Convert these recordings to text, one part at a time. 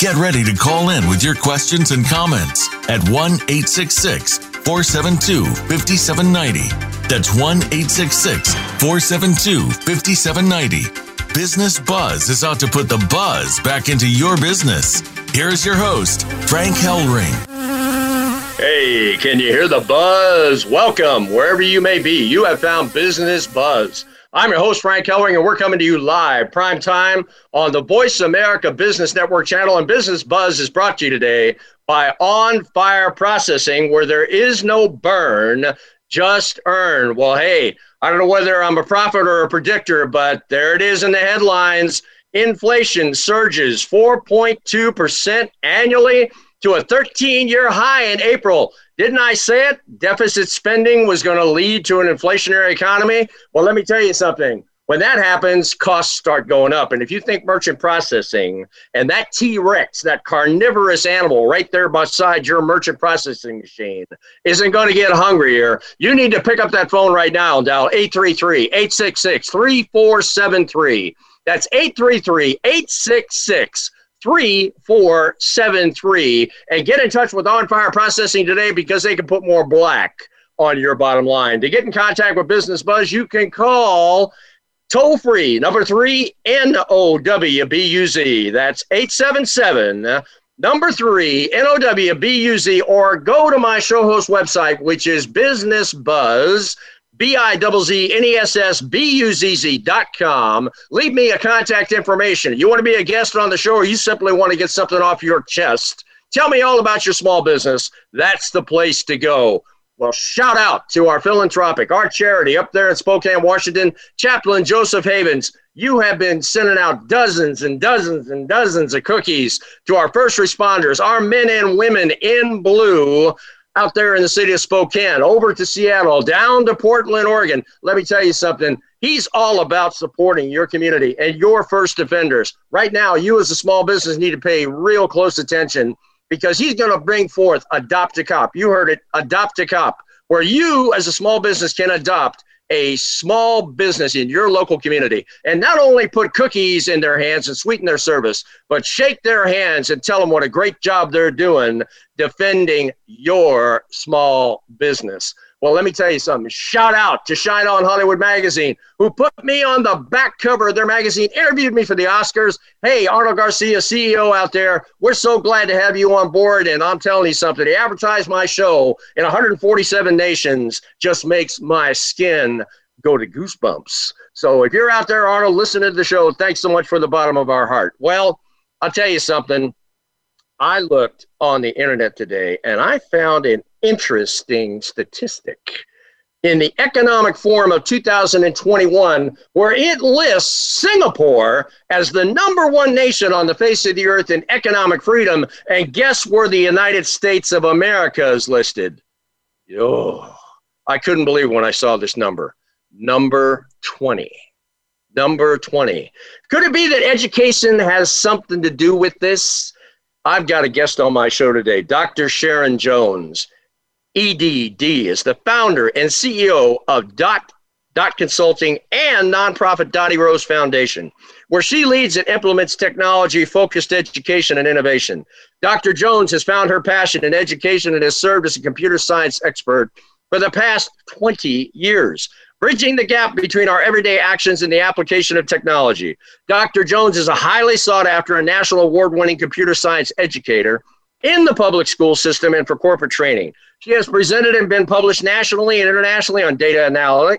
Get ready to call in with your questions and comments at 1 866 472 5790. That's 1 866 472 5790. Business Buzz is out to put the buzz back into your business. Here's your host, Frank Hellring. Hey, can you hear the buzz? Welcome, wherever you may be. You have found Business Buzz. I'm your host, Frank Hellring, and we're coming to you live, prime time, on the Voice America Business Network channel. And Business Buzz is brought to you today by On Fire Processing, where there is no burn, just earn. Well, hey, I don't know whether I'm a prophet or a predictor, but there it is in the headlines. Inflation surges 4.2% annually to a 13 year high in April. Didn't I say it? Deficit spending was going to lead to an inflationary economy. Well, let me tell you something. When that happens, costs start going up. And if you think merchant processing and that T Rex, that carnivorous animal right there beside your merchant processing machine, isn't going to get hungrier, you need to pick up that phone right now and dial 833 866 3473. That's 833 866 3473 and get in touch with On Fire Processing today because they can put more black on your bottom line. To get in contact with Business Buzz, you can call toll free number three N O W B U Z. That's 877 number three N O W B U Z, or go to my show host website, which is Business Buzz B-I-Z-Z-N-E-S-S-B-U-Z-Z dot com. Leave me a contact information. You want to be a guest on the show or you simply want to get something off your chest? Tell me all about your small business. That's the place to go. Well, shout out to our philanthropic, our charity up there in Spokane, Washington, Chaplain Joseph Havens. You have been sending out dozens and dozens and dozens of cookies to our first responders, our men and women in blue out there in the city of Spokane, over to Seattle, down to Portland, Oregon. Let me tell you something. He's all about supporting your community and your first offenders. Right now, you as a small business need to pay real close attention because he's going to bring forth Adopt a Cop. You heard it, Adopt a Cop, where you as a small business can adopt a small business in your local community and not only put cookies in their hands and sweeten their service, but shake their hands and tell them what a great job they're doing defending your small business. Well, let me tell you something. Shout out to Shine On Hollywood Magazine, who put me on the back cover of their magazine, interviewed me for the Oscars. Hey, Arnold Garcia, CEO out there, we're so glad to have you on board. And I'm telling you something, to advertise my show in 147 nations just makes my skin go to goosebumps. So if you're out there, Arnold, listening to the show, thanks so much for the bottom of our heart. Well, I'll tell you something. I looked on the internet today and I found an interesting statistic in the Economic Forum of 2021, where it lists Singapore as the number one nation on the face of the earth in economic freedom. And guess where the United States of America is listed? Oh, I couldn't believe when I saw this number. Number 20. Number 20. Could it be that education has something to do with this? I've got a guest on my show today, Dr. Sharon Jones. EDD is the founder and CEO of Dot, Dot Consulting and nonprofit Dottie Rose Foundation, where she leads and implements technology focused education and innovation. Dr. Jones has found her passion in education and has served as a computer science expert for the past 20 years bridging the gap between our everyday actions and the application of technology. Dr. Jones is a highly sought after and national award winning computer science educator in the public school system and for corporate training. She has presented and been published nationally and internationally on data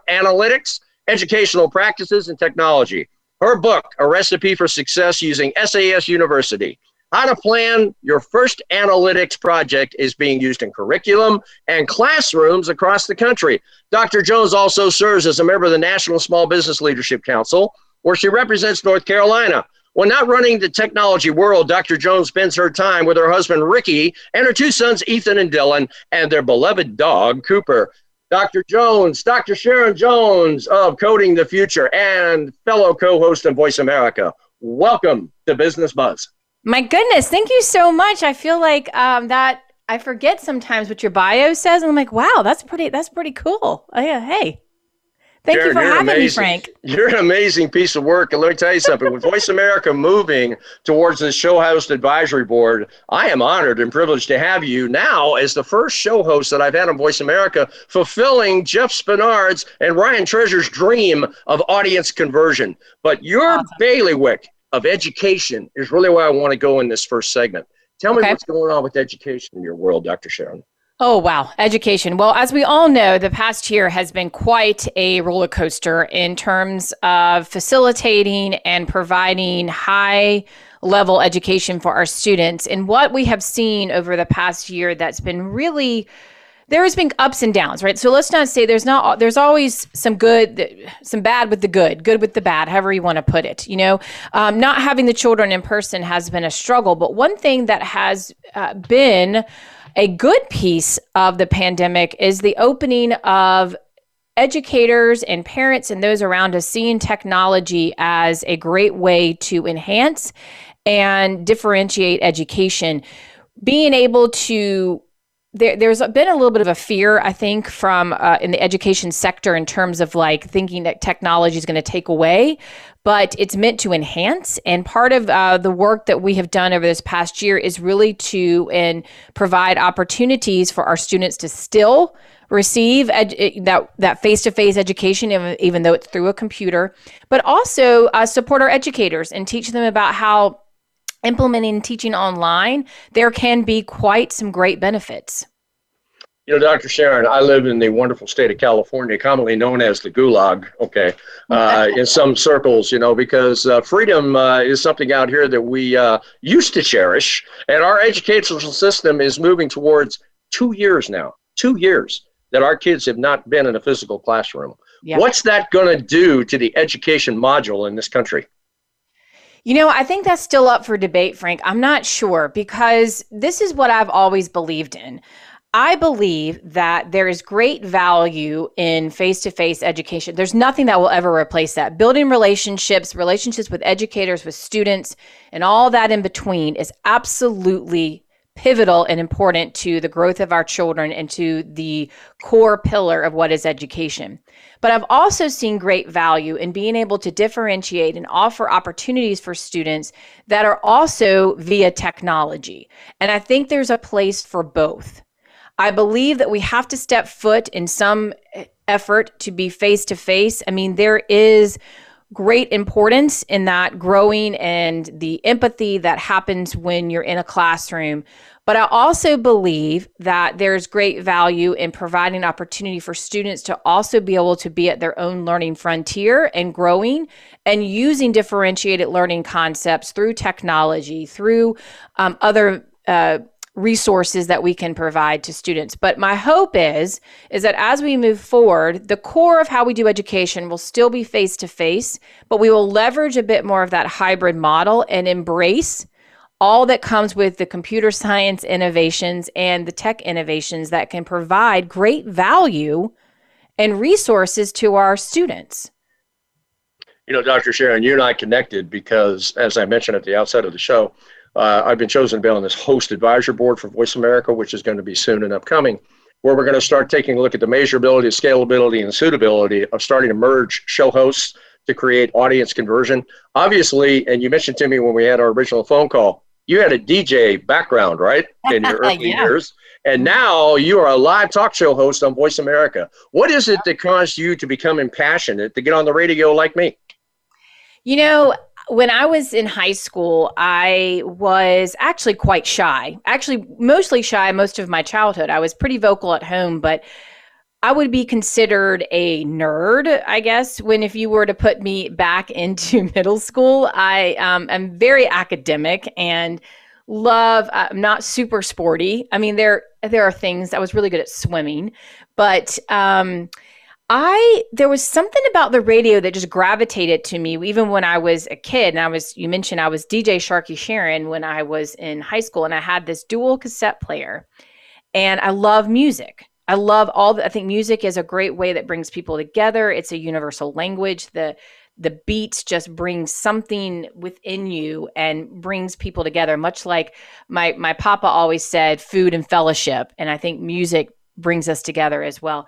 analytics, educational practices, and technology. Her book, A Recipe for Success Using SAS University, how to plan your first analytics project is being used in curriculum and classrooms across the country. Dr. Jones also serves as a member of the National Small Business Leadership Council, where she represents North Carolina. When not running the technology world, Dr. Jones spends her time with her husband, Ricky, and her two sons, Ethan and Dylan, and their beloved dog, Cooper. Dr. Jones, Dr. Sharon Jones of Coding the Future, and fellow co host of Voice America. Welcome to Business Buzz. My goodness, thank you so much. I feel like um, that I forget sometimes what your bio says, and I'm like, wow, that's pretty. That's pretty cool. Oh, yeah, hey, thank Jared, you for having amazing. me, Frank. You're an amazing piece of work, and let me tell you something. With Voice America moving towards the show host advisory board, I am honored and privileged to have you now as the first show host that I've had on Voice America, fulfilling Jeff Spenard's and Ryan Treasure's dream of audience conversion. But your awesome. bailiwick of education is really where I want to go in this first segment. Tell me okay. what's going on with education in your world, Dr. Sharon. Oh, wow. Education. Well, as we all know, the past year has been quite a roller coaster in terms of facilitating and providing high level education for our students. And what we have seen over the past year that's been really there has been ups and downs, right? So let's not say there's not there's always some good, some bad with the good, good with the bad, however you want to put it. You know, um, not having the children in person has been a struggle, but one thing that has uh, been a good piece of the pandemic is the opening of educators and parents and those around us seeing technology as a great way to enhance and differentiate education. Being able to there, there's been a little bit of a fear, I think, from uh, in the education sector in terms of like thinking that technology is going to take away, but it's meant to enhance. And part of uh, the work that we have done over this past year is really to and provide opportunities for our students to still receive ed- that that face-to-face education even, even though it's through a computer but also uh, support our educators and teach them about how implementing teaching online, there can be quite some great benefits. You know, Dr. Sharon, I live in the wonderful state of California, commonly known as the Gulag, okay, uh, in some circles, you know, because uh, freedom uh, is something out here that we uh, used to cherish. And our educational system is moving towards two years now, two years that our kids have not been in a physical classroom. Yeah. What's that going to do to the education module in this country? You know, I think that's still up for debate, Frank. I'm not sure because this is what I've always believed in. I believe that there is great value in face to face education. There's nothing that will ever replace that. Building relationships, relationships with educators, with students, and all that in between is absolutely pivotal and important to the growth of our children and to the core pillar of what is education. But I've also seen great value in being able to differentiate and offer opportunities for students that are also via technology. And I think there's a place for both. I believe that we have to step foot in some eh, effort to be face to face. I mean, there is great importance in that growing and the empathy that happens when you're in a classroom. But I also believe that there's great value in providing opportunity for students to also be able to be at their own learning frontier and growing and using differentiated learning concepts through technology, through um, other uh, resources that we can provide to students. But my hope is is that as we move forward the core of how we do education will still be face to face but we will leverage a bit more of that hybrid model and embrace all that comes with the computer science innovations and the tech innovations that can provide great value and resources to our students you know dr sharon you and i connected because as i mentioned at the outset of the show uh, I've been chosen to be on this host advisor board for Voice America, which is going to be soon and upcoming, where we're going to start taking a look at the measurability, scalability, and suitability of starting to merge show hosts to create audience conversion. Obviously, and you mentioned to me when we had our original phone call, you had a DJ background, right, in your early yeah. years. And now you are a live talk show host on Voice America. What is it that caused you to become impassioned to get on the radio like me? You know, when I was in high school, I was actually quite shy. Actually, mostly shy most of my childhood. I was pretty vocal at home, but I would be considered a nerd, I guess, when if you were to put me back into middle school. I um, am very academic and love. Uh, I'm not super sporty. I mean, there there are things. I was really good at swimming, but um, I there was something about the radio that just gravitated to me even when I was a kid. And I was you mentioned I was DJ Sharky Sharon when I was in high school and I had this dual cassette player. And I love music. I love all the I think music is a great way that brings people together. It's a universal language. The the beats just bring something within you and brings people together much like my my papa always said food and fellowship and i think music brings us together as well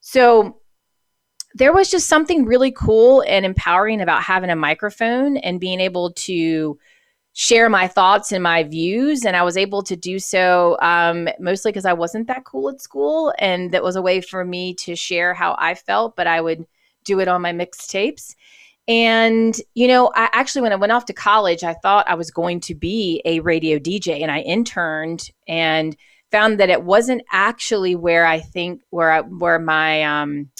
so there was just something really cool and empowering about having a microphone and being able to share my thoughts and my views. And I was able to do so um, mostly because I wasn't that cool at school. And that was a way for me to share how I felt, but I would do it on my mixtapes. And, you know, I actually, when I went off to college, I thought I was going to be a radio DJ and I interned and found that it wasn't actually where I think, where I, where my, um,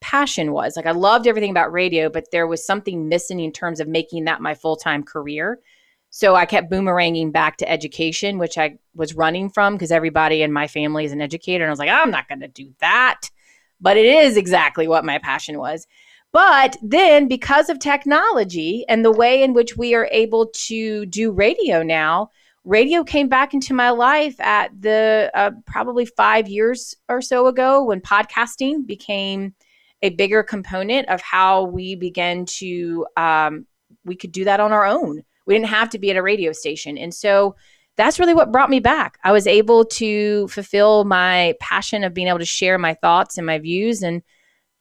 passion was. Like I loved everything about radio, but there was something missing in terms of making that my full time career. So I kept boomeranging back to education, which I was running from because everybody in my family is an educator. And I was like, I'm not going to do that. But it is exactly what my passion was. But then, because of technology and the way in which we are able to do radio now, radio came back into my life at the uh, probably five years or so ago when podcasting became a bigger component of how we began to um, we could do that on our own we didn't have to be at a radio station and so that's really what brought me back i was able to fulfill my passion of being able to share my thoughts and my views and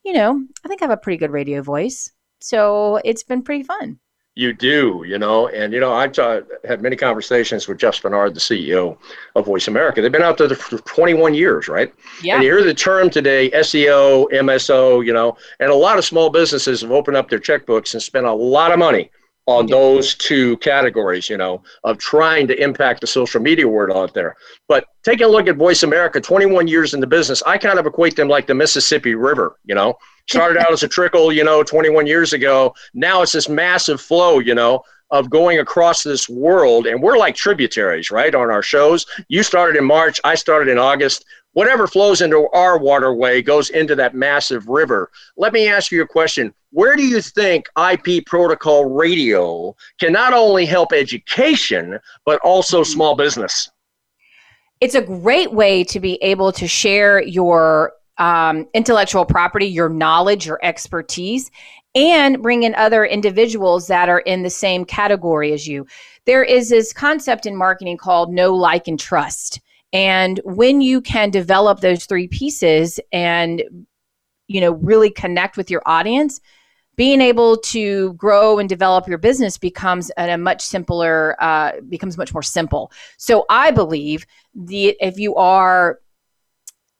you know i think i have a pretty good radio voice so it's been pretty fun you do, you know, and you know, I've had many conversations with Jeff Spenard, the CEO of Voice America. They've been out there for 21 years, right? Yeah. And you hear the term today, SEO, MSO, you know, and a lot of small businesses have opened up their checkbooks and spent a lot of money on those two categories, you know, of trying to impact the social media world out there. But taking a look at Voice America, 21 years in the business, I kind of equate them like the Mississippi River, you know. Started out as a trickle, you know, 21 years ago. Now it's this massive flow, you know, of going across this world. And we're like tributaries, right, on our shows. You started in March, I started in August whatever flows into our waterway goes into that massive river. Let me ask you a question. Where do you think IP protocol radio can not only help education, but also mm-hmm. small business? It's a great way to be able to share your um, intellectual property, your knowledge, your expertise, and bring in other individuals that are in the same category as you. There is this concept in marketing called know, like, and trust. And when you can develop those three pieces and you know really connect with your audience, being able to grow and develop your business becomes a, much simpler uh, becomes much more simple. So I believe the if you are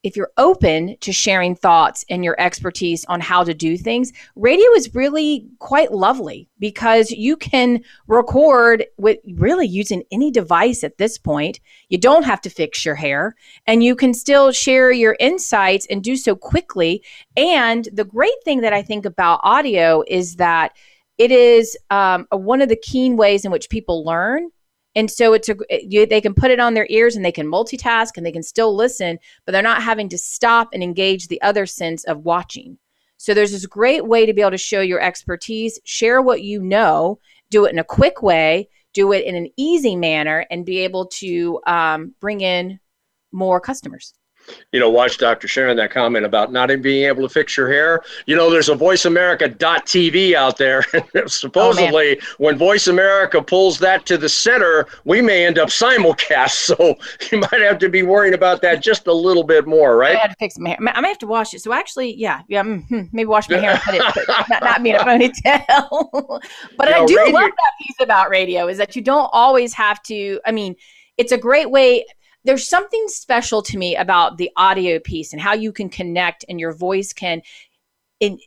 if you're open to sharing thoughts and your expertise on how to do things, radio is really quite lovely because you can record with really using any device at this point. You don't have to fix your hair and you can still share your insights and do so quickly. And the great thing that I think about audio is that it is um, one of the keen ways in which people learn and so it's a you, they can put it on their ears and they can multitask and they can still listen, but they're not having to stop and engage the other sense of watching. So there's this great way to be able to show your expertise, share what you know, do it in a quick way, do it in an easy manner, and be able to um, bring in more customers you know, watch Dr. Sharon that comment about not even being able to fix your hair. You know, there's a VoiceAmerica.tv out there. Supposedly, oh, when Voice America pulls that to the center, we may end up simulcast. So you might have to be worrying about that just a little bit more, right? I had to fix my hair. I may have to wash it. So actually, yeah, yeah, mm-hmm, maybe wash my hair and put it, put, not, not be in a ponytail. but you I know, do radio- love that piece about radio is that you don't always have to. I mean, it's a great way there's something special to me about the audio piece and how you can connect and your voice can in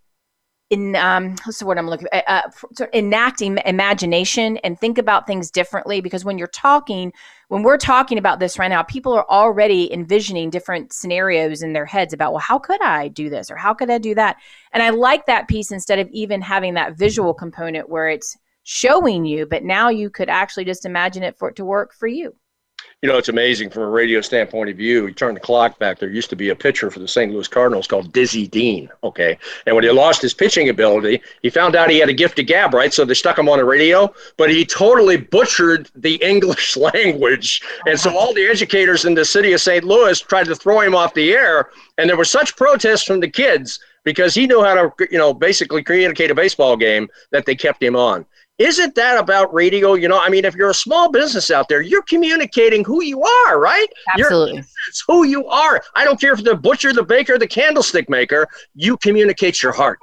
in um what's the word i'm looking at uh, uh enacting imagination and think about things differently because when you're talking when we're talking about this right now people are already envisioning different scenarios in their heads about well how could i do this or how could i do that? And i like that piece instead of even having that visual component where it's showing you but now you could actually just imagine it for it to work for you You know, it's amazing from a radio standpoint of view. You turn the clock back. There used to be a pitcher for the St. Louis Cardinals called Dizzy Dean. Okay. And when he lost his pitching ability, he found out he had a gift of gab, right? So they stuck him on the radio, but he totally butchered the English language. And so all the educators in the city of St. Louis tried to throw him off the air. And there was such protest from the kids because he knew how to, you know, basically communicate a baseball game that they kept him on. Isn't that about radio? You know, I mean, if you're a small business out there, you're communicating who you are, right? Absolutely. it's who you are. I don't care if the butcher, the baker, the candlestick maker, you communicate your heart.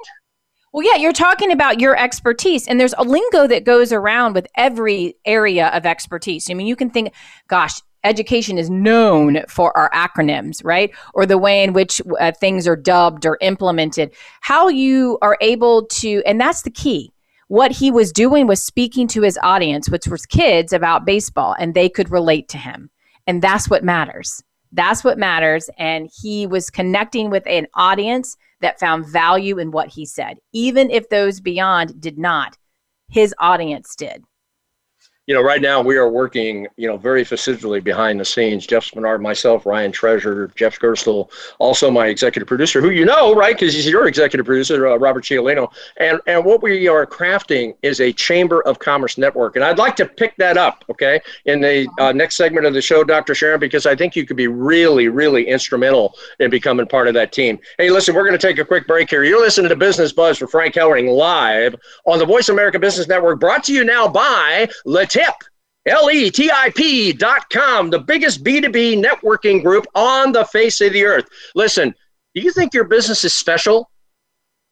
Well, yeah, you're talking about your expertise, and there's a lingo that goes around with every area of expertise. I mean, you can think, gosh, education is known for our acronyms, right? Or the way in which uh, things are dubbed or implemented. How you are able to, and that's the key what he was doing was speaking to his audience, which was kids, about baseball, and they could relate to him. And that's what matters. That's what matters. And he was connecting with an audience that found value in what he said, even if those beyond did not. His audience did you know, right now we are working, you know, very facilitatively behind the scenes. Jeff Spenard, myself, Ryan Treasure, Jeff Gerstel, also my executive producer, who you know, right, because he's your executive producer, uh, Robert Ciolino. And and what we are crafting is a Chamber of Commerce network, and I'd like to pick that up, okay, in the uh, next segment of the show, Dr. Sharon, because I think you could be really, really instrumental in becoming part of that team. Hey, listen, we're going to take a quick break here. You're listening to Business Buzz for Frank Hellring live on the Voice America Business Network, brought to you now by Letip Letip, L-E-T-I-P dot com, the biggest B2B networking group on the face of the earth. Listen, do you think your business is special?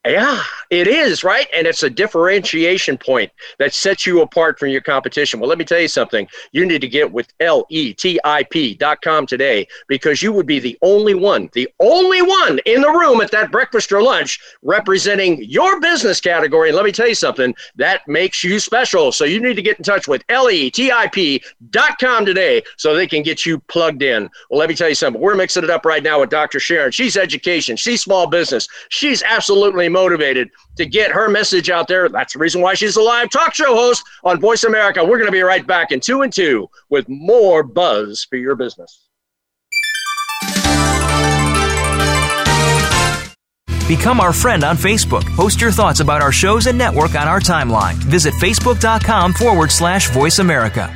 Yeah, it is, right? And it's a differentiation point that sets you apart from your competition. Well, let me tell you something. You need to get with letip.com today because you would be the only one, the only one in the room at that breakfast or lunch representing your business category. And let me tell you something, that makes you special. So you need to get in touch with letip.com today so they can get you plugged in. Well, let me tell you something. We're mixing it up right now with Dr. Sharon. She's education, she's small business, she's absolutely motivated to get her message out there. That's the reason why she's a live talk show host on Voice America. We're going to be right back in two and two with more buzz for your business. Become our friend on Facebook. Post your thoughts about our shows and network on our timeline. Visit facebook.com forward slash voice America.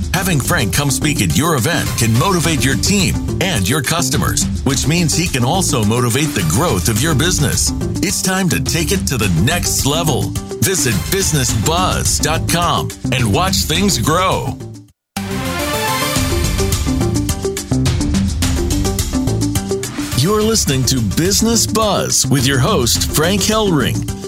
Having Frank come speak at your event can motivate your team and your customers, which means he can also motivate the growth of your business. It's time to take it to the next level. Visit businessbuzz.com and watch things grow. You're listening to Business Buzz with your host, Frank Hellring.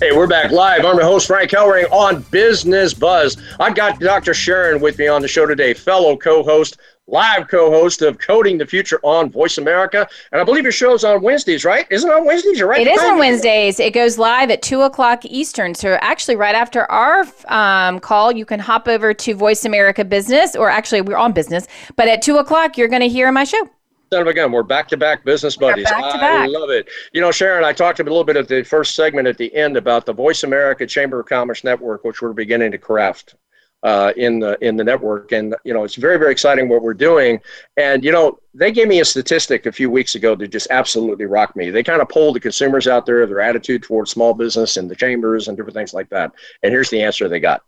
Hey, we're back live. I'm your host, Frank Hellring, on Business Buzz. I've got Dr. Sharon with me on the show today, fellow co host, live co host of Coding the Future on Voice America. And I believe your show's on Wednesdays, right? Isn't it on Wednesdays? You're right. It is on Wednesdays. It goes live at 2 o'clock Eastern. So, actually, right after our um, call, you can hop over to Voice America Business, or actually, we're on business. But at 2 o'clock, you're going to hear my show son of a gun. We're back to back business buddies. Back to I love it. You know, Sharon, I talked a little bit at the first segment at the end about the Voice America Chamber of Commerce Network, which we're beginning to craft. Uh, in the in the network, and you know it's very very exciting what we're doing. And you know they gave me a statistic a few weeks ago that just absolutely rocked me. They kind of polled the consumers out there, their attitude towards small business and the chambers and different things like that. And here's the answer they got: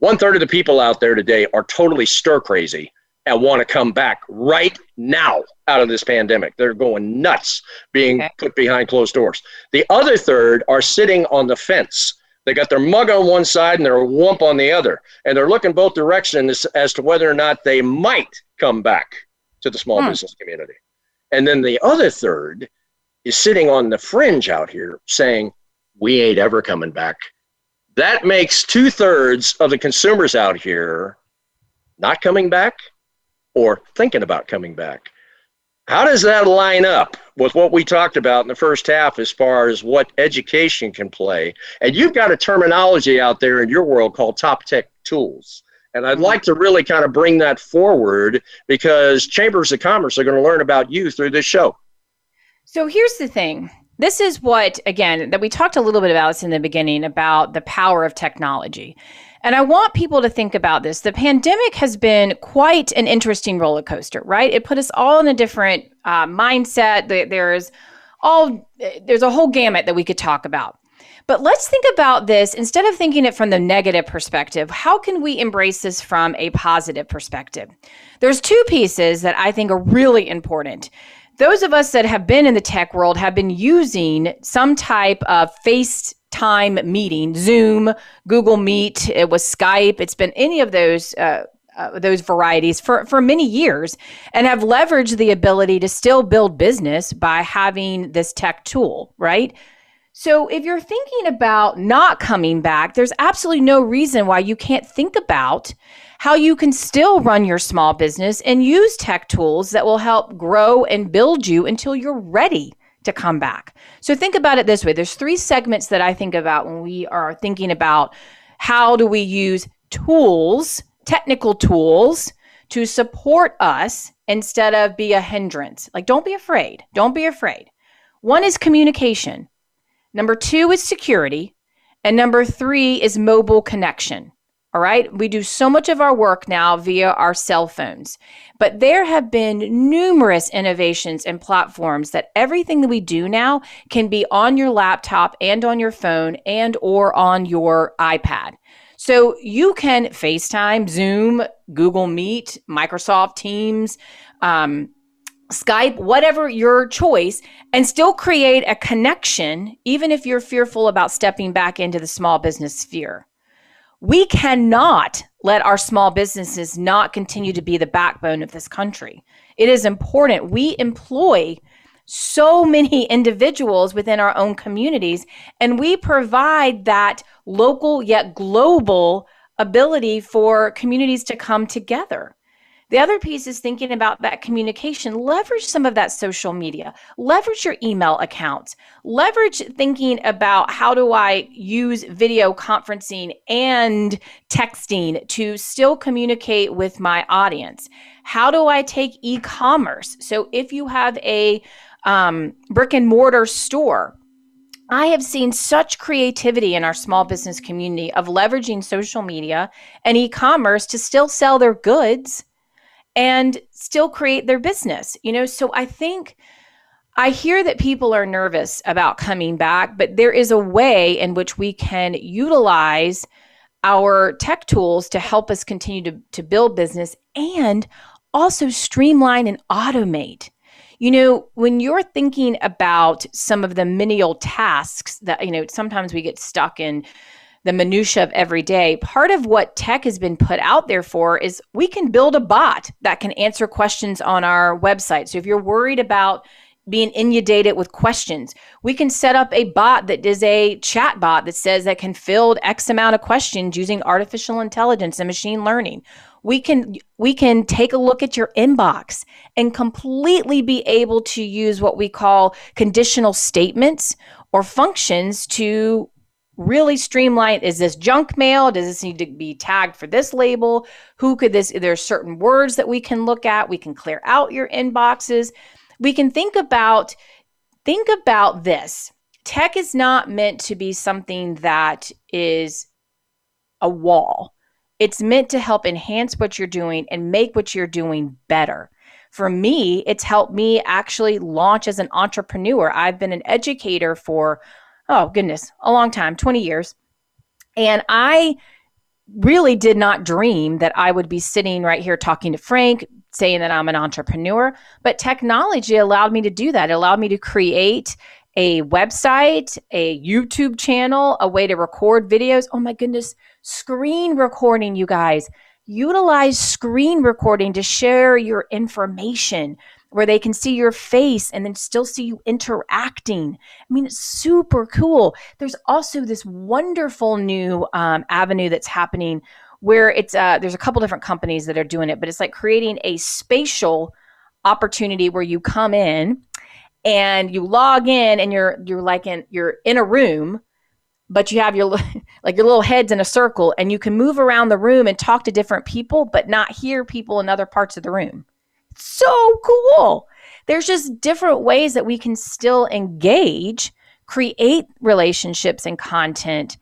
one third of the people out there today are totally stir crazy and want to come back right now out of this pandemic. They're going nuts being okay. put behind closed doors. The other third are sitting on the fence. They got their mug on one side and their wump on the other, and they're looking both directions as to whether or not they might come back to the small hmm. business community. And then the other third is sitting on the fringe out here saying, We ain't ever coming back. That makes two thirds of the consumers out here not coming back or thinking about coming back. How does that line up with what we talked about in the first half as far as what education can play? And you've got a terminology out there in your world called top tech tools. And I'd like to really kind of bring that forward because chambers of commerce are going to learn about you through this show. So here's the thing. This is what, again, that we talked a little bit about this in the beginning about the power of technology. And I want people to think about this. The pandemic has been quite an interesting roller coaster, right? It put us all in a different uh, mindset. There's all there's a whole gamut that we could talk about. But let's think about this instead of thinking it from the negative perspective. How can we embrace this from a positive perspective? There's two pieces that I think are really important. Those of us that have been in the tech world have been using some type of face time meeting, Zoom, Google Meet, it was Skype, it's been any of those uh, uh, those varieties for, for many years and have leveraged the ability to still build business by having this tech tool, right? So if you're thinking about not coming back, there's absolutely no reason why you can't think about how you can still run your small business and use tech tools that will help grow and build you until you're ready to come back. So think about it this way there's three segments that I think about when we are thinking about how do we use tools, technical tools, to support us instead of be a hindrance. Like, don't be afraid. Don't be afraid. One is communication, number two is security, and number three is mobile connection. All right. We do so much of our work now via our cell phones, but there have been numerous innovations and platforms that everything that we do now can be on your laptop and on your phone and or on your iPad. So you can FaceTime, Zoom, Google Meet, Microsoft Teams, um, Skype, whatever your choice, and still create a connection, even if you're fearful about stepping back into the small business sphere. We cannot let our small businesses not continue to be the backbone of this country. It is important. We employ so many individuals within our own communities, and we provide that local yet global ability for communities to come together. The other piece is thinking about that communication. Leverage some of that social media, leverage your email accounts, leverage thinking about how do I use video conferencing and texting to still communicate with my audience. How do I take e commerce? So if you have a um, brick and mortar store, I have seen such creativity in our small business community of leveraging social media and e commerce to still sell their goods and still create their business. You know, so I think I hear that people are nervous about coming back, but there is a way in which we can utilize our tech tools to help us continue to, to build business and also streamline and automate. You know, when you're thinking about some of the menial tasks that, you know, sometimes we get stuck in the minutia of every day. Part of what tech has been put out there for is we can build a bot that can answer questions on our website. So if you're worried about being inundated with questions. We can set up a bot that is a chat bot that says that can field X amount of questions using artificial intelligence and machine learning. We can we can take a look at your inbox and completely be able to use what we call conditional statements or functions to really streamline is this junk mail does this need to be tagged for this label who could this there's certain words that we can look at we can clear out your inboxes we can think about think about this. Tech is not meant to be something that is a wall. It's meant to help enhance what you're doing and make what you're doing better. For me, it's helped me actually launch as an entrepreneur. I've been an educator for, oh goodness, a long time 20 years. And I really did not dream that I would be sitting right here talking to Frank, saying that I'm an entrepreneur, but technology allowed me to do that. It allowed me to create a website, a YouTube channel, a way to record videos. Oh my goodness, screen recording, you guys. Utilize screen recording to share your information where they can see your face and then still see you interacting. I mean, it's super cool. There's also this wonderful new um, avenue that's happening where it's uh, there's a couple different companies that are doing it, but it's like creating a spatial opportunity where you come in and you log in and you're you're like in you're in a room but you have your like your little heads in a circle and you can move around the room and talk to different people but not hear people in other parts of the room so cool there's just different ways that we can still engage create relationships and content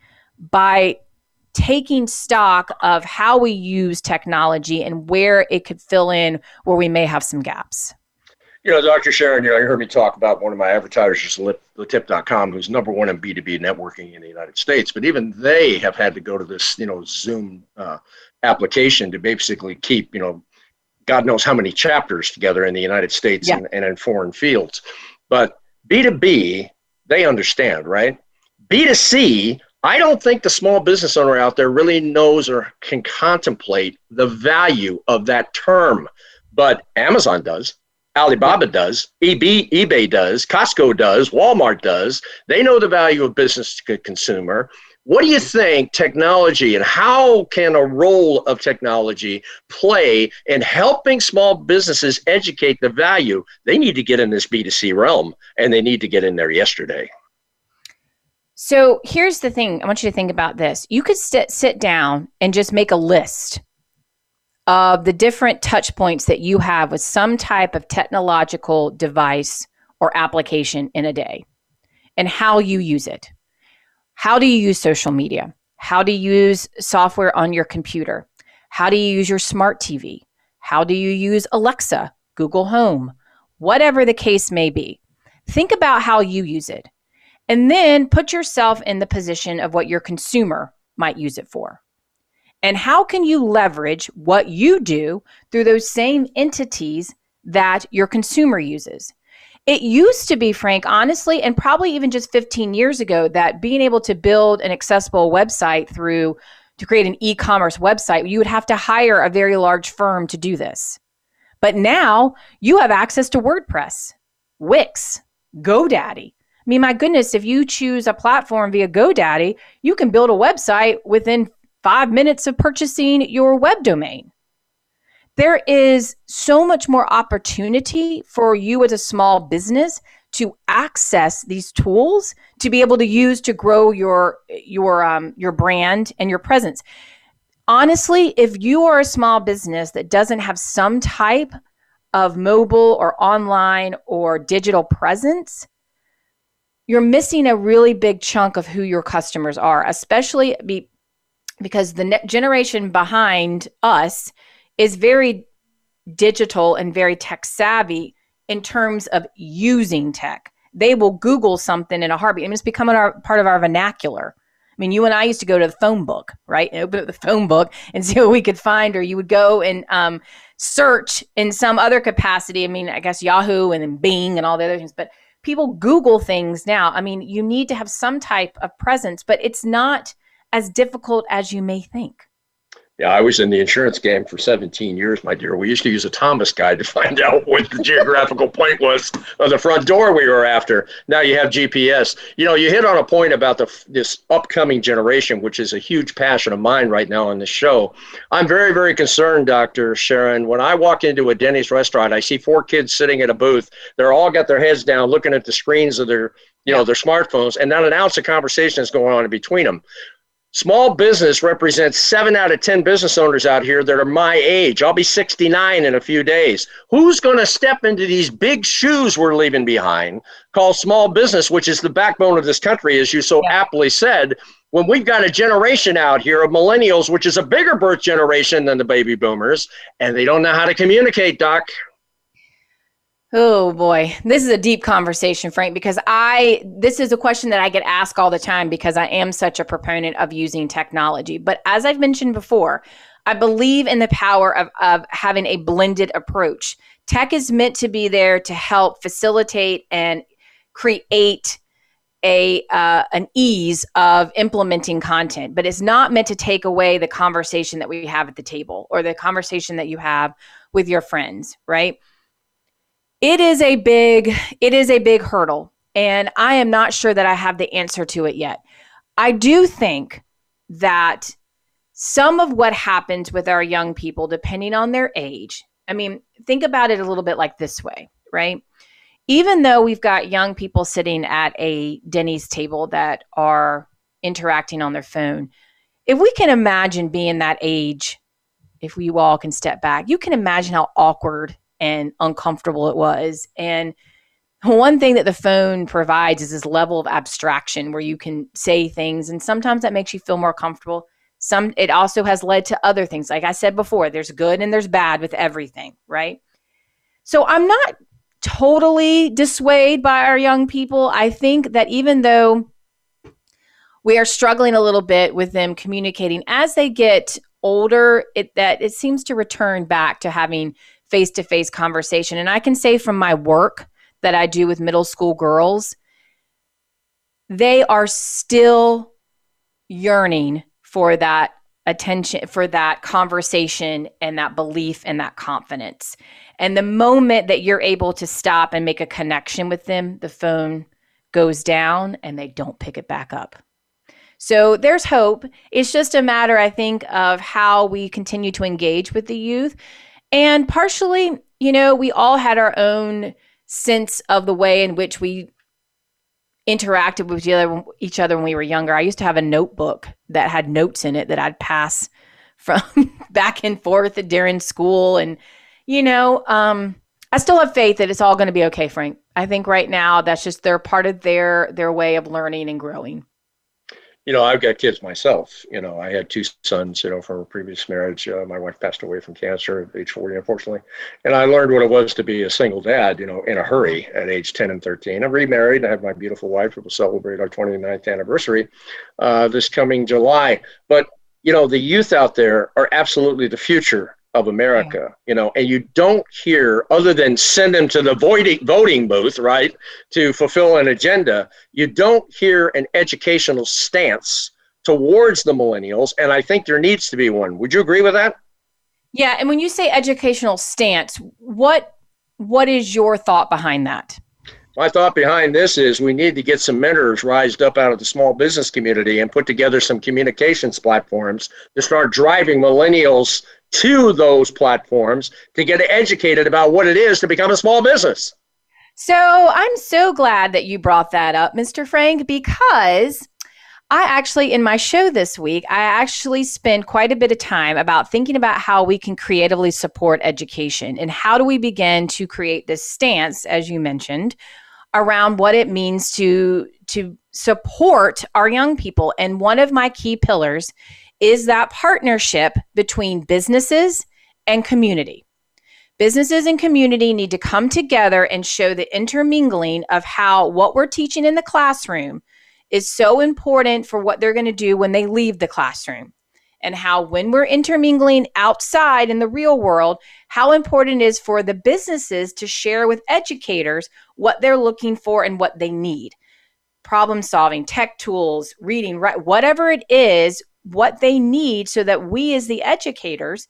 by taking stock of how we use technology and where it could fill in where we may have some gaps. You know, Dr. Sharon, you heard me talk about one of my advertisers, just Letip.com, who's number one in B2B networking in the United States. But even they have had to go to this, you know, Zoom uh, application to basically keep, you know, God knows how many chapters together in the United States yeah. and, and in foreign fields. But B2B, they understand, right? B2C, I don't think the small business owner out there really knows or can contemplate the value of that term, but Amazon does. Alibaba does, eBay, eBay does, Costco does, Walmart does. They know the value of business to consumer. What do you think technology and how can a role of technology play in helping small businesses educate the value? They need to get in this B2C realm and they need to get in there yesterday. So here's the thing I want you to think about this. You could sit, sit down and just make a list of the different touch points that you have with some type of technological device or application in a day and how you use it. How do you use social media? How do you use software on your computer? How do you use your smart TV? How do you use Alexa, Google Home, whatever the case may be? Think about how you use it. And then put yourself in the position of what your consumer might use it for. And how can you leverage what you do through those same entities that your consumer uses? It used to be, Frank, honestly, and probably even just 15 years ago, that being able to build an accessible website through to create an e commerce website, you would have to hire a very large firm to do this. But now you have access to WordPress, Wix, GoDaddy. I mean, my goodness, if you choose a platform via GoDaddy, you can build a website within five minutes of purchasing your web domain. There is so much more opportunity for you as a small business to access these tools to be able to use to grow your your um, your brand and your presence. Honestly, if you are a small business that doesn't have some type of mobile or online or digital presence, you're missing a really big chunk of who your customers are, especially be, because the generation behind us is very digital and very tech savvy. in terms of using tech. They will Google something in a heartbeat. I mean, it's becoming our part of our vernacular. I mean, you and I used to go to the phone book, right? And open up the phone book and see what we could find, or you would go and um, search in some other capacity. I mean, I guess Yahoo and then Bing and all the other things, but people Google things now. I mean, you need to have some type of presence, but it's not as difficult as you may think. Yeah, I was in the insurance game for 17 years, my dear. We used to use a Thomas guide to find out what the geographical point was of the front door we were after. Now you have GPS. You know, you hit on a point about the this upcoming generation, which is a huge passion of mine right now on the show. I'm very, very concerned, Dr. Sharon. When I walk into a Denny's restaurant, I see four kids sitting at a booth. They're all got their heads down looking at the screens of their you know their smartphones and not an ounce of conversation is going on in between them Small business represents seven out of 10 business owners out here that are my age. I'll be 69 in a few days. Who's going to step into these big shoes we're leaving behind, called small business, which is the backbone of this country, as you so yeah. aptly said, when we've got a generation out here of millennials, which is a bigger birth generation than the baby boomers, and they don't know how to communicate, Doc. Oh boy, this is a deep conversation, Frank, because I this is a question that I get asked all the time because I am such a proponent of using technology. But as I've mentioned before, I believe in the power of, of having a blended approach. Tech is meant to be there to help facilitate and create a uh, an ease of implementing content, but it's not meant to take away the conversation that we have at the table or the conversation that you have with your friends, right? It is a big it is a big hurdle and i am not sure that i have the answer to it yet. I do think that some of what happens with our young people depending on their age i mean think about it a little bit like this way right? Even though we've got young people sitting at a denny's table that are interacting on their phone if we can imagine being that age if we all can step back you can imagine how awkward and uncomfortable it was. And one thing that the phone provides is this level of abstraction where you can say things and sometimes that makes you feel more comfortable. Some it also has led to other things. Like I said before, there's good and there's bad with everything, right? So I'm not totally dissuaded by our young people. I think that even though we are struggling a little bit with them communicating as they get older, it that it seems to return back to having face to face conversation. And I can say from my work that I do with middle school girls, they are still yearning for that attention, for that conversation and that belief and that confidence. And the moment that you're able to stop and make a connection with them, the phone goes down and they don't pick it back up. So there's hope. It's just a matter, I think, of how we continue to engage with the youth and partially, you know, we all had our own sense of the way in which we interacted with each other, when we were younger. I used to have a notebook that had notes in it that I'd pass from back and forth during school. And, you know, um, I still have faith that it's all going to be okay, Frank. I think right now that's just they're part of their their way of learning and growing you know, I've got kids myself. You know, I had two sons, you know, from a previous marriage. Uh, my wife passed away from cancer at age 40, unfortunately. And I learned what it was to be a single dad, you know, in a hurry at age 10 and 13. I'm remarried. I have my beautiful wife. We'll celebrate our 29th anniversary uh, this coming July. But, you know, the youth out there are absolutely the future of America, you know, and you don't hear other than send them to the voting voting booth, right, to fulfill an agenda. You don't hear an educational stance towards the millennials, and I think there needs to be one. Would you agree with that? Yeah, and when you say educational stance, what what is your thought behind that? My thought behind this is we need to get some mentors rised up out of the small business community and put together some communications platforms to start driving millennials to those platforms to get educated about what it is to become a small business. So I'm so glad that you brought that up, Mr. Frank, because I actually, in my show this week, I actually spend quite a bit of time about thinking about how we can creatively support education and how do we begin to create this stance, as you mentioned, around what it means to to support our young people. And one of my key pillars is that partnership between businesses and community. Businesses and community need to come together and show the intermingling of how what we're teaching in the classroom is so important for what they're going to do when they leave the classroom. And how, when we're intermingling outside in the real world, how important it is for the businesses to share with educators what they're looking for and what they need problem solving, tech tools, reading, right, whatever it is, what they need so that we as the educators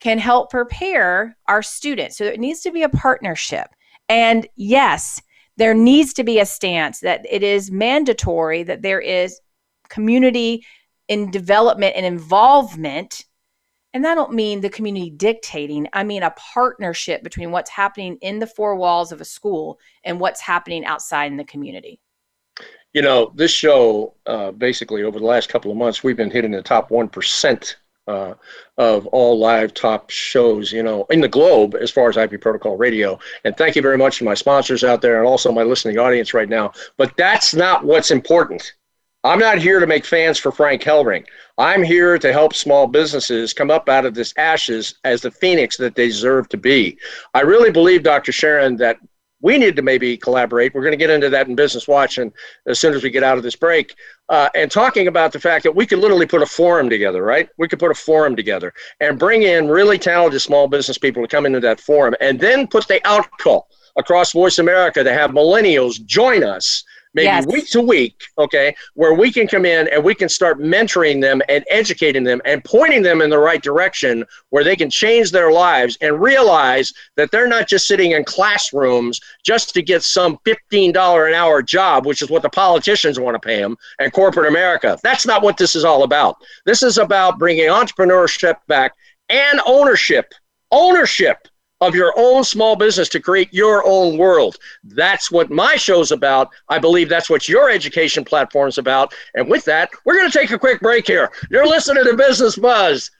can help prepare our students. So it needs to be a partnership. And yes, there needs to be a stance that it is mandatory that there is community in development and involvement. And I don't mean the community dictating, I mean a partnership between what's happening in the four walls of a school and what's happening outside in the community. You know, this show, uh, basically over the last couple of months, we've been hitting the top 1% uh, of all live top shows, you know, in the globe as far as IP Protocol Radio. And thank you very much to my sponsors out there and also my listening audience right now. But that's not what's important. I'm not here to make fans for Frank Hellring. I'm here to help small businesses come up out of this ashes as the phoenix that they deserve to be. I really believe, Dr. Sharon, that we need to maybe collaborate. We're going to get into that in Business Watch, and as soon as we get out of this break, uh, and talking about the fact that we could literally put a forum together, right? We could put a forum together and bring in really talented small business people to come into that forum, and then put the out call across Voice America to have millennials join us maybe yes. week to week, okay, where we can come in and we can start mentoring them and educating them and pointing them in the right direction where they can change their lives and realize that they're not just sitting in classrooms just to get some $15 an hour job, which is what the politicians want to pay them, and corporate America. That's not what this is all about. This is about bringing entrepreneurship back and ownership. Ownership of your own small business to create your own world. That's what my show's about. I believe that's what your education platform's about. And with that, we're going to take a quick break here. You're listening to Business Buzz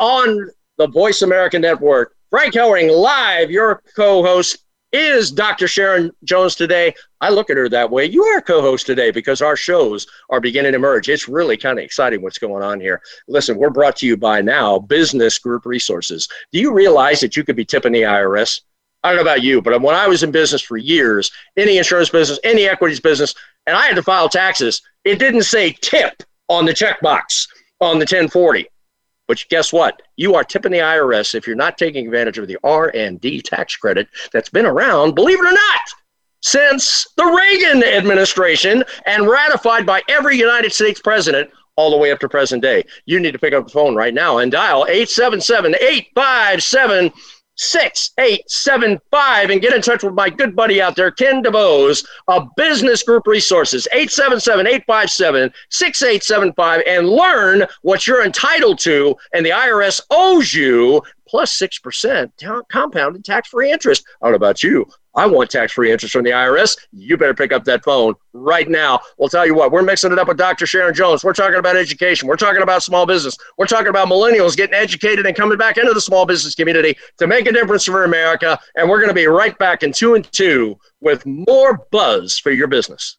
on the Voice America Network. Frank Hellring live, your co-host is Dr. Sharon Jones today. I look at her that way. You are co host today because our shows are beginning to merge. It's really kind of exciting what's going on here. Listen, we're brought to you by now Business Group Resources. Do you realize that you could be tipping the IRS? I don't know about you, but when I was in business for years, any insurance business, any equities business, and I had to file taxes, it didn't say tip on the checkbox on the 1040. But guess what? You are tipping the IRS if you're not taking advantage of the R&D tax credit that's been around, believe it or not, since the Reagan administration and ratified by every United States president all the way up to present day. You need to pick up the phone right now and dial 877 857 6875 and get in touch with my good buddy out there, Ken DeVos of Business Group Resources, 877 857 6875, and learn what you're entitled to and the IRS owes you plus 6% compounded tax free interest. I don't know about you. I want tax free interest from the IRS. You better pick up that phone right now. We'll tell you what, we're mixing it up with Dr. Sharon Jones. We're talking about education. We're talking about small business. We're talking about millennials getting educated and coming back into the small business community to make a difference for America. And we're going to be right back in two and two with more buzz for your business.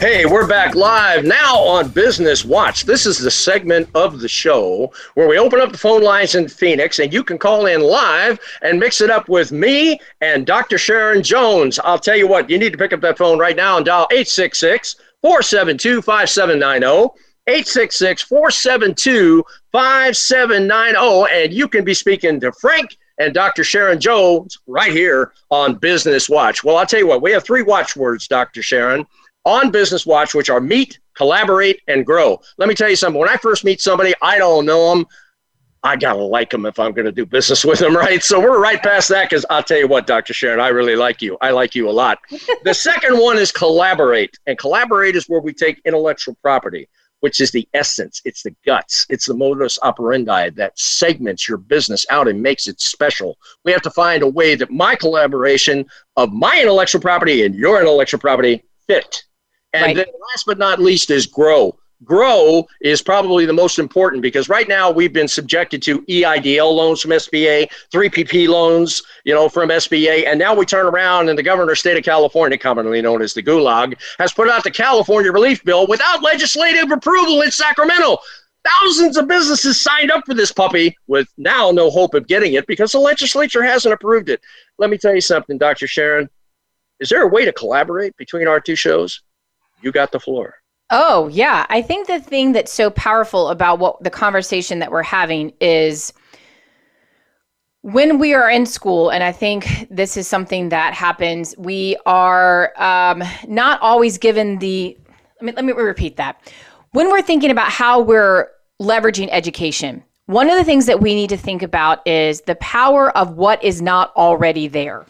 Hey, we're back live now on Business Watch. This is the segment of the show where we open up the phone lines in Phoenix and you can call in live and mix it up with me and Dr. Sharon Jones. I'll tell you what, you need to pick up that phone right now and dial 866 472 5790. 866 472 5790. And you can be speaking to Frank and Dr. Sharon Jones right here on Business Watch. Well, I'll tell you what, we have three watchwords, Dr. Sharon on Business Watch, which are meet, collaborate, and grow. Let me tell you something. When I first meet somebody, I don't know them. I gotta like them if I'm gonna do business with them, right? So we're right past that because I'll tell you what, Dr. Sharon, I really like you. I like you a lot. the second one is collaborate, and collaborate is where we take intellectual property, which is the essence, it's the guts, it's the modus operandi that segments your business out and makes it special. We have to find a way that my collaboration of my intellectual property and your intellectual property fit and right. then last but not least is grow. Grow is probably the most important because right now we've been subjected to EIDL loans from SBA, 3PP loans, you know, from SBA, and now we turn around and the governor of state of California, commonly known as the Gulag, has put out the California Relief Bill without legislative approval in Sacramento. Thousands of businesses signed up for this puppy with now no hope of getting it because the legislature hasn't approved it. Let me tell you something, Dr. Sharon. Is there a way to collaborate between our two shows? You got the floor. Oh, yeah. I think the thing that's so powerful about what the conversation that we're having is when we are in school, and I think this is something that happens, we are um, not always given the. Let me, let me repeat that. When we're thinking about how we're leveraging education, one of the things that we need to think about is the power of what is not already there.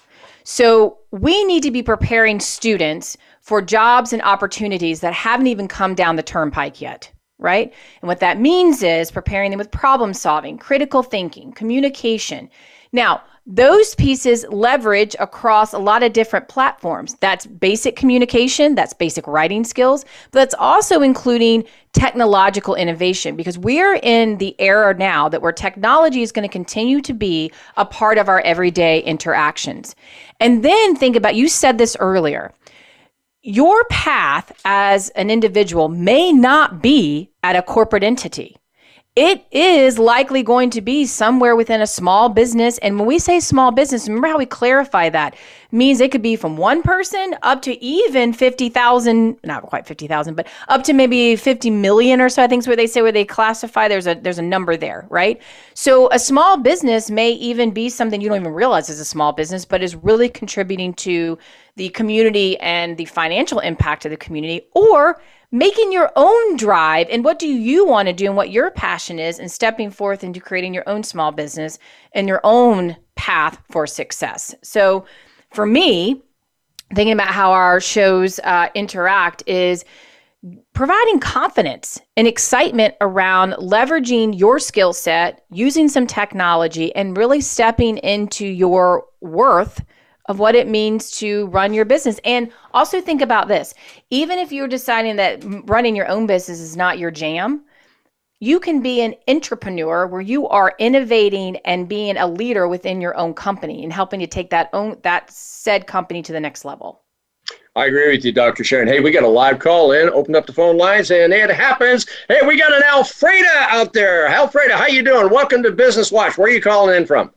So we need to be preparing students for jobs and opportunities that haven't even come down the turnpike yet, right? And what that means is preparing them with problem solving, critical thinking, communication. Now, those pieces leverage across a lot of different platforms. That's basic communication, that's basic writing skills, but that's also including technological innovation because we're in the era now that where technology is going to continue to be a part of our everyday interactions. And then think about you said this earlier your path as an individual may not be at a corporate entity. It is likely going to be somewhere within a small business. And when we say small business, remember how we clarify that means it could be from one person up to even 50,000, not quite 50,000, but up to maybe 50 million or so. I think is where they say where they classify. There's a there's a number there, right? So a small business may even be something you don't even realize is a small business, but is really contributing to the community and the financial impact of the community, or making your own drive and what do you want to do and what your passion is and stepping forth into creating your own small business and your own path for success. So for me, thinking about how our shows uh, interact is providing confidence and excitement around leveraging your skill set, using some technology, and really stepping into your worth of what it means to run your business. And also think about this even if you're deciding that running your own business is not your jam, you can be an entrepreneur where you are innovating and being a leader within your own company and helping to take that own that said company to the next level. I agree with you, Dr. Sharon. Hey, we got a live call in. Open up the phone lines, and it happens. Hey, we got an Alfreda out there. Alfreda, how you doing? Welcome to Business Watch. Where are you calling in from?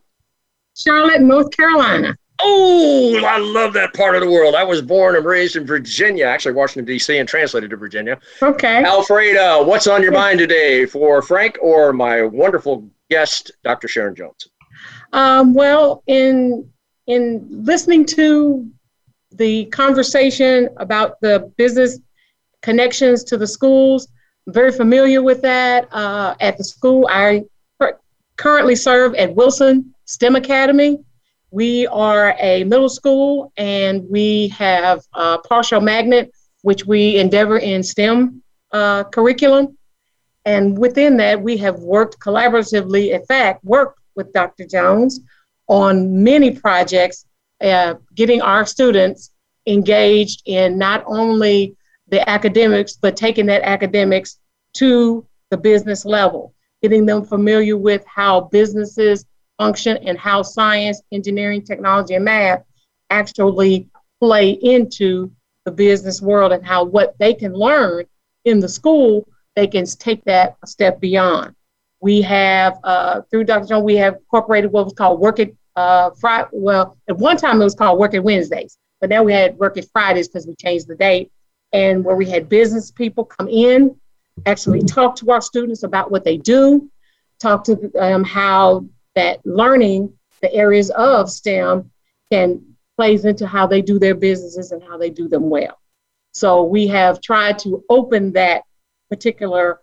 Charlotte, North Carolina. Oh, I love that part of the world. I was born and raised in Virginia, actually Washington D.C., and translated to Virginia. Okay. Alfreda, what's on your mind today for Frank or my wonderful guest, Dr. Sharon Jones? Um, well, in in listening to the conversation about the business connections to the schools, I'm very familiar with that. Uh, at the school, I currently serve at Wilson STEM Academy we are a middle school and we have a partial magnet, which we endeavor in STEM uh, curriculum. And within that, we have worked collaboratively, in fact, worked with Dr. Jones on many projects, uh, getting our students engaged in not only the academics, but taking that academics to the business level, getting them familiar with how businesses function and how science, engineering, technology, and math actually play into the business world and how what they can learn in the school, they can take that a step beyond. We have, uh, through Dr. Jones, we have incorporated what was called Work It uh, Friday. Well, at one time it was called Work It Wednesdays, but now we had Work It Fridays because we changed the date. And where we had business people come in, actually talk to our students about what they do, talk to them um, how that learning the areas of STEM can plays into how they do their businesses and how they do them well. So we have tried to open that particular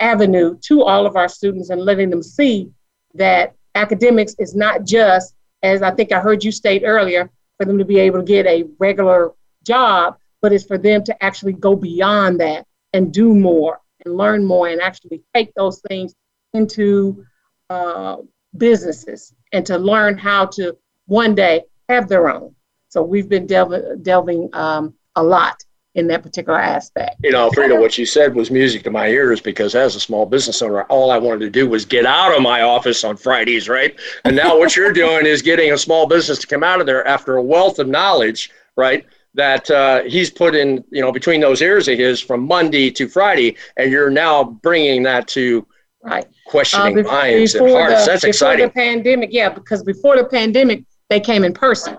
avenue to all of our students and letting them see that academics is not just, as I think I heard you state earlier, for them to be able to get a regular job, but it's for them to actually go beyond that and do more and learn more and actually take those things into uh, businesses and to learn how to one day have their own. So we've been delving, delving um, a lot in that particular aspect. You know, Frida, what you said was music to my ears because as a small business owner, all I wanted to do was get out of my office on Fridays, right? And now what you're doing is getting a small business to come out of there after a wealth of knowledge, right? That uh, he's put in, you know, between those ears of his from Monday to Friday, and you're now bringing that to right questioning uh, minds and hearts. The, That's exciting. Before the pandemic, yeah, because before the pandemic, they came in person,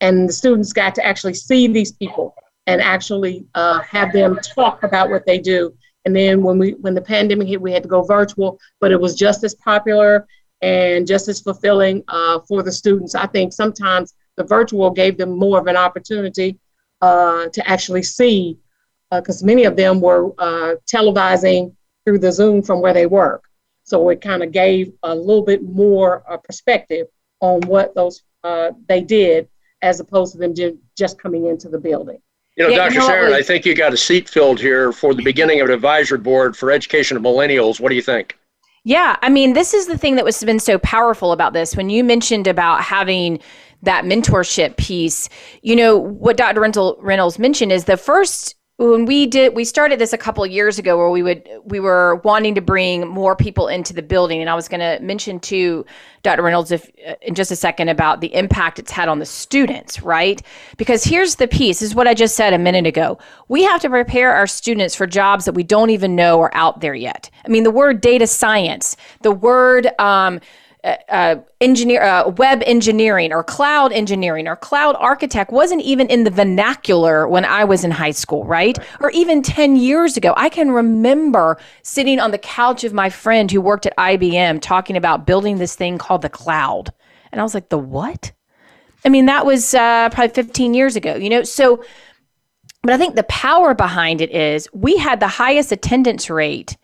and the students got to actually see these people and actually uh, have them talk about what they do. And then when we when the pandemic hit, we had to go virtual, but it was just as popular and just as fulfilling uh, for the students. I think sometimes the virtual gave them more of an opportunity uh, to actually see, because uh, many of them were uh, televising through the Zoom from where they work. So it kind of gave a little bit more uh, perspective on what those uh, they did as opposed to them just coming into the building. You know, yeah, Dr. You know, Sharon, I think you got a seat filled here for the beginning of an advisory board for education of millennials. What do you think? Yeah, I mean, this is the thing that was been so powerful about this. When you mentioned about having that mentorship piece, you know, what Dr. Reynolds mentioned is the first when we did we started this a couple years ago where we would we were wanting to bring more people into the building. And i was going to mention to dr reynolds if uh, in just a second about the impact it's had on the students right? Because here's the piece is what i just said a minute ago. We have to prepare our students for jobs that we don't even know are out there yet. I mean the word data science the word um, uh, uh, engineer, uh, web engineering or cloud engineering or cloud architect wasn't even in the vernacular when I was in high school, right? Or even 10 years ago. I can remember sitting on the couch of my friend who worked at IBM talking about building this thing called the cloud. And I was like, the what? I mean, that was uh, probably 15 years ago, you know? So, but I think the power behind it is we had the highest attendance rate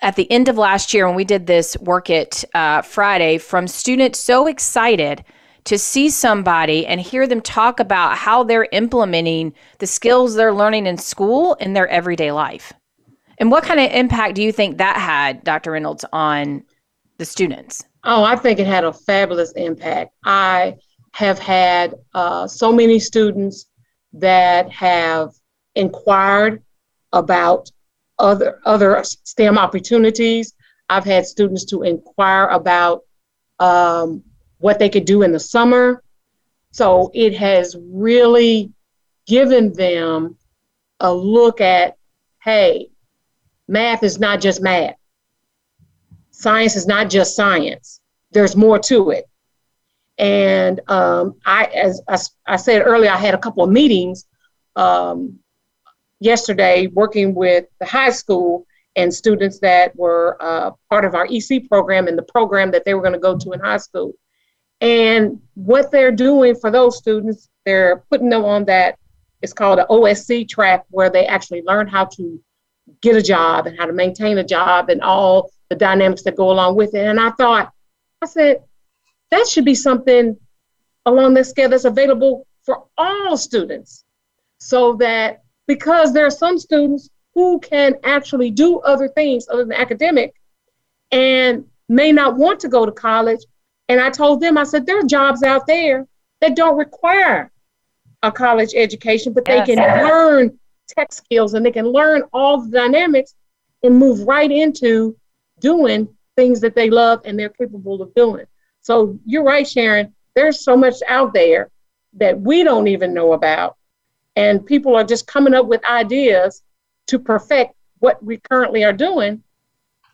at the end of last year when we did this work it uh, Friday from students so excited to see somebody and hear them talk about how they're implementing the skills they're learning in school in their everyday life. And what kind of impact do you think that had, Dr. Reynolds, on the students? Oh, I think it had a fabulous impact. I have had uh, so many students that have inquired about other other STEM opportunities. I've had students to inquire about um, what they could do in the summer. So it has really given them a look at, hey, math is not just math. Science is not just science. There's more to it. And um, I, as I, I, said earlier, I had a couple of meetings um, yesterday working with the high school and students that were uh, part of our EC program and the program that they were going to go to in high school. And what they're doing for those students, they're putting them on that, it's called an OSC track where they actually learn how to get a job and how to maintain a job and all the dynamics that go along with it. And I thought, I said, that should be something along this scale that's available for all students so that because there are some students who can actually do other things other than academic and may not want to go to college. And I told them, I said, there are jobs out there that don't require a college education, but yes. they can learn tech skills and they can learn all the dynamics and move right into doing things that they love and they're capable of doing. So you're right, Sharon. There's so much out there that we don't even know about. And people are just coming up with ideas to perfect what we currently are doing.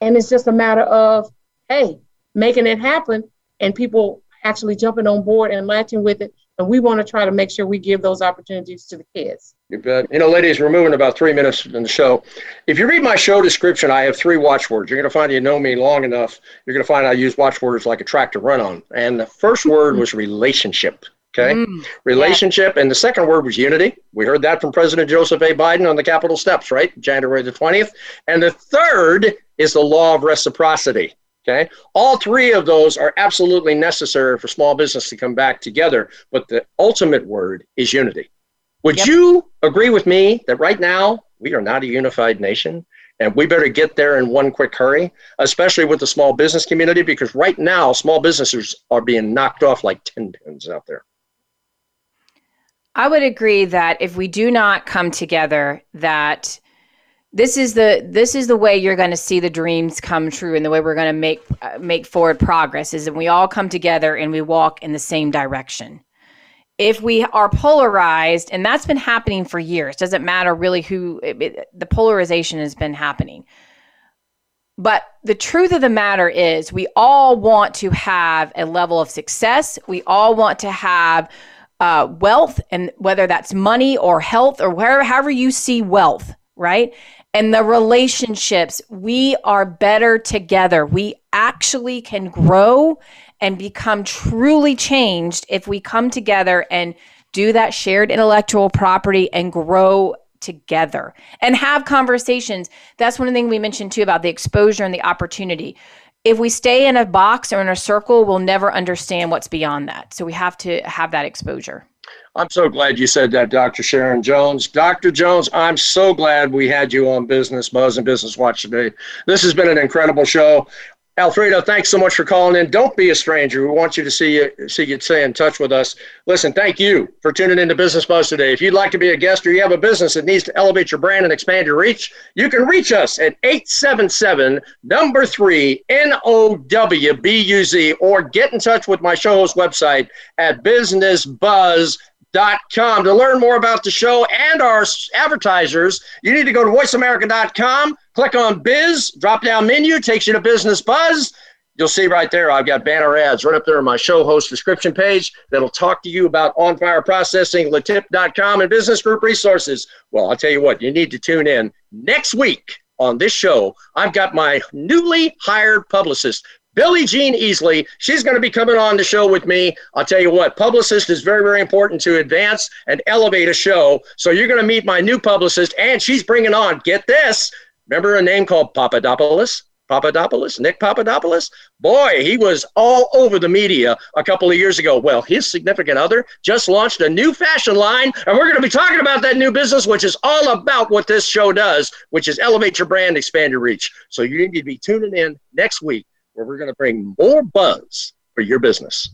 And it's just a matter of, hey, making it happen and people actually jumping on board and latching with it. And we want to try to make sure we give those opportunities to the kids. You bet. You know, ladies, we're moving about three minutes in the show. If you read my show description, I have three watchwords. You're going to find you know me long enough. You're going to find I use watchwords like a track to run on. And the first word was relationship. Okay. Mm, relationship. Yeah. And the second word was unity. We heard that from President Joseph A. Biden on the Capitol steps, right? January the 20th. And the third is the law of reciprocity. Okay. All three of those are absolutely necessary for small business to come back together. But the ultimate word is unity. Would yep. you agree with me that right now we are not a unified nation? And we better get there in one quick hurry, especially with the small business community, because right now small businesses are being knocked off like 10 pins out there. I would agree that if we do not come together, that this is the this is the way you're going to see the dreams come true and the way we're going to make uh, make forward progress is that we all come together and we walk in the same direction. If we are polarized and that's been happening for years doesn't matter really who it, it, the polarization has been happening. But the truth of the matter is we all want to have a level of success. We all want to have uh, wealth and whether that's money or health or wherever however you see wealth right and the relationships, we are better together. We actually can grow and become truly changed if we come together and do that shared intellectual property and grow together and have conversations. That's one things we mentioned too about the exposure and the opportunity. If we stay in a box or in a circle, we'll never understand what's beyond that. So we have to have that exposure. I'm so glad you said that, Dr. Sharon Jones. Dr. Jones, I'm so glad we had you on Business Buzz and Business Watch today. This has been an incredible show. Alfredo, thanks so much for calling in. Don't be a stranger. We want you to see you see you stay in touch with us. Listen, thank you for tuning into Business Buzz today. If you'd like to be a guest or you have a business that needs to elevate your brand and expand your reach, you can reach us at 877 number three N O W B U Z or get in touch with my show host website at businessbuzz.com voiceamerica.com. To learn more about the show and our advertisers, you need to go to voiceamerica.com, click on Biz, drop down menu, takes you to Business Buzz. You'll see right there, I've got banner ads right up there on my show host description page that'll talk to you about on fire processing, letip.com, and business group resources. Well, I'll tell you what, you need to tune in next week on this show. I've got my newly hired publicist, Billie Jean Easley, she's going to be coming on the show with me. I'll tell you what, publicist is very, very important to advance and elevate a show. So you're going to meet my new publicist, and she's bringing on, get this, remember a name called Papadopoulos? Papadopoulos, Nick Papadopoulos. Boy, he was all over the media a couple of years ago. Well, his significant other just launched a new fashion line, and we're going to be talking about that new business, which is all about what this show does, which is elevate your brand, expand your reach. So you need to be tuning in next week where we're going to bring more buzz for your business.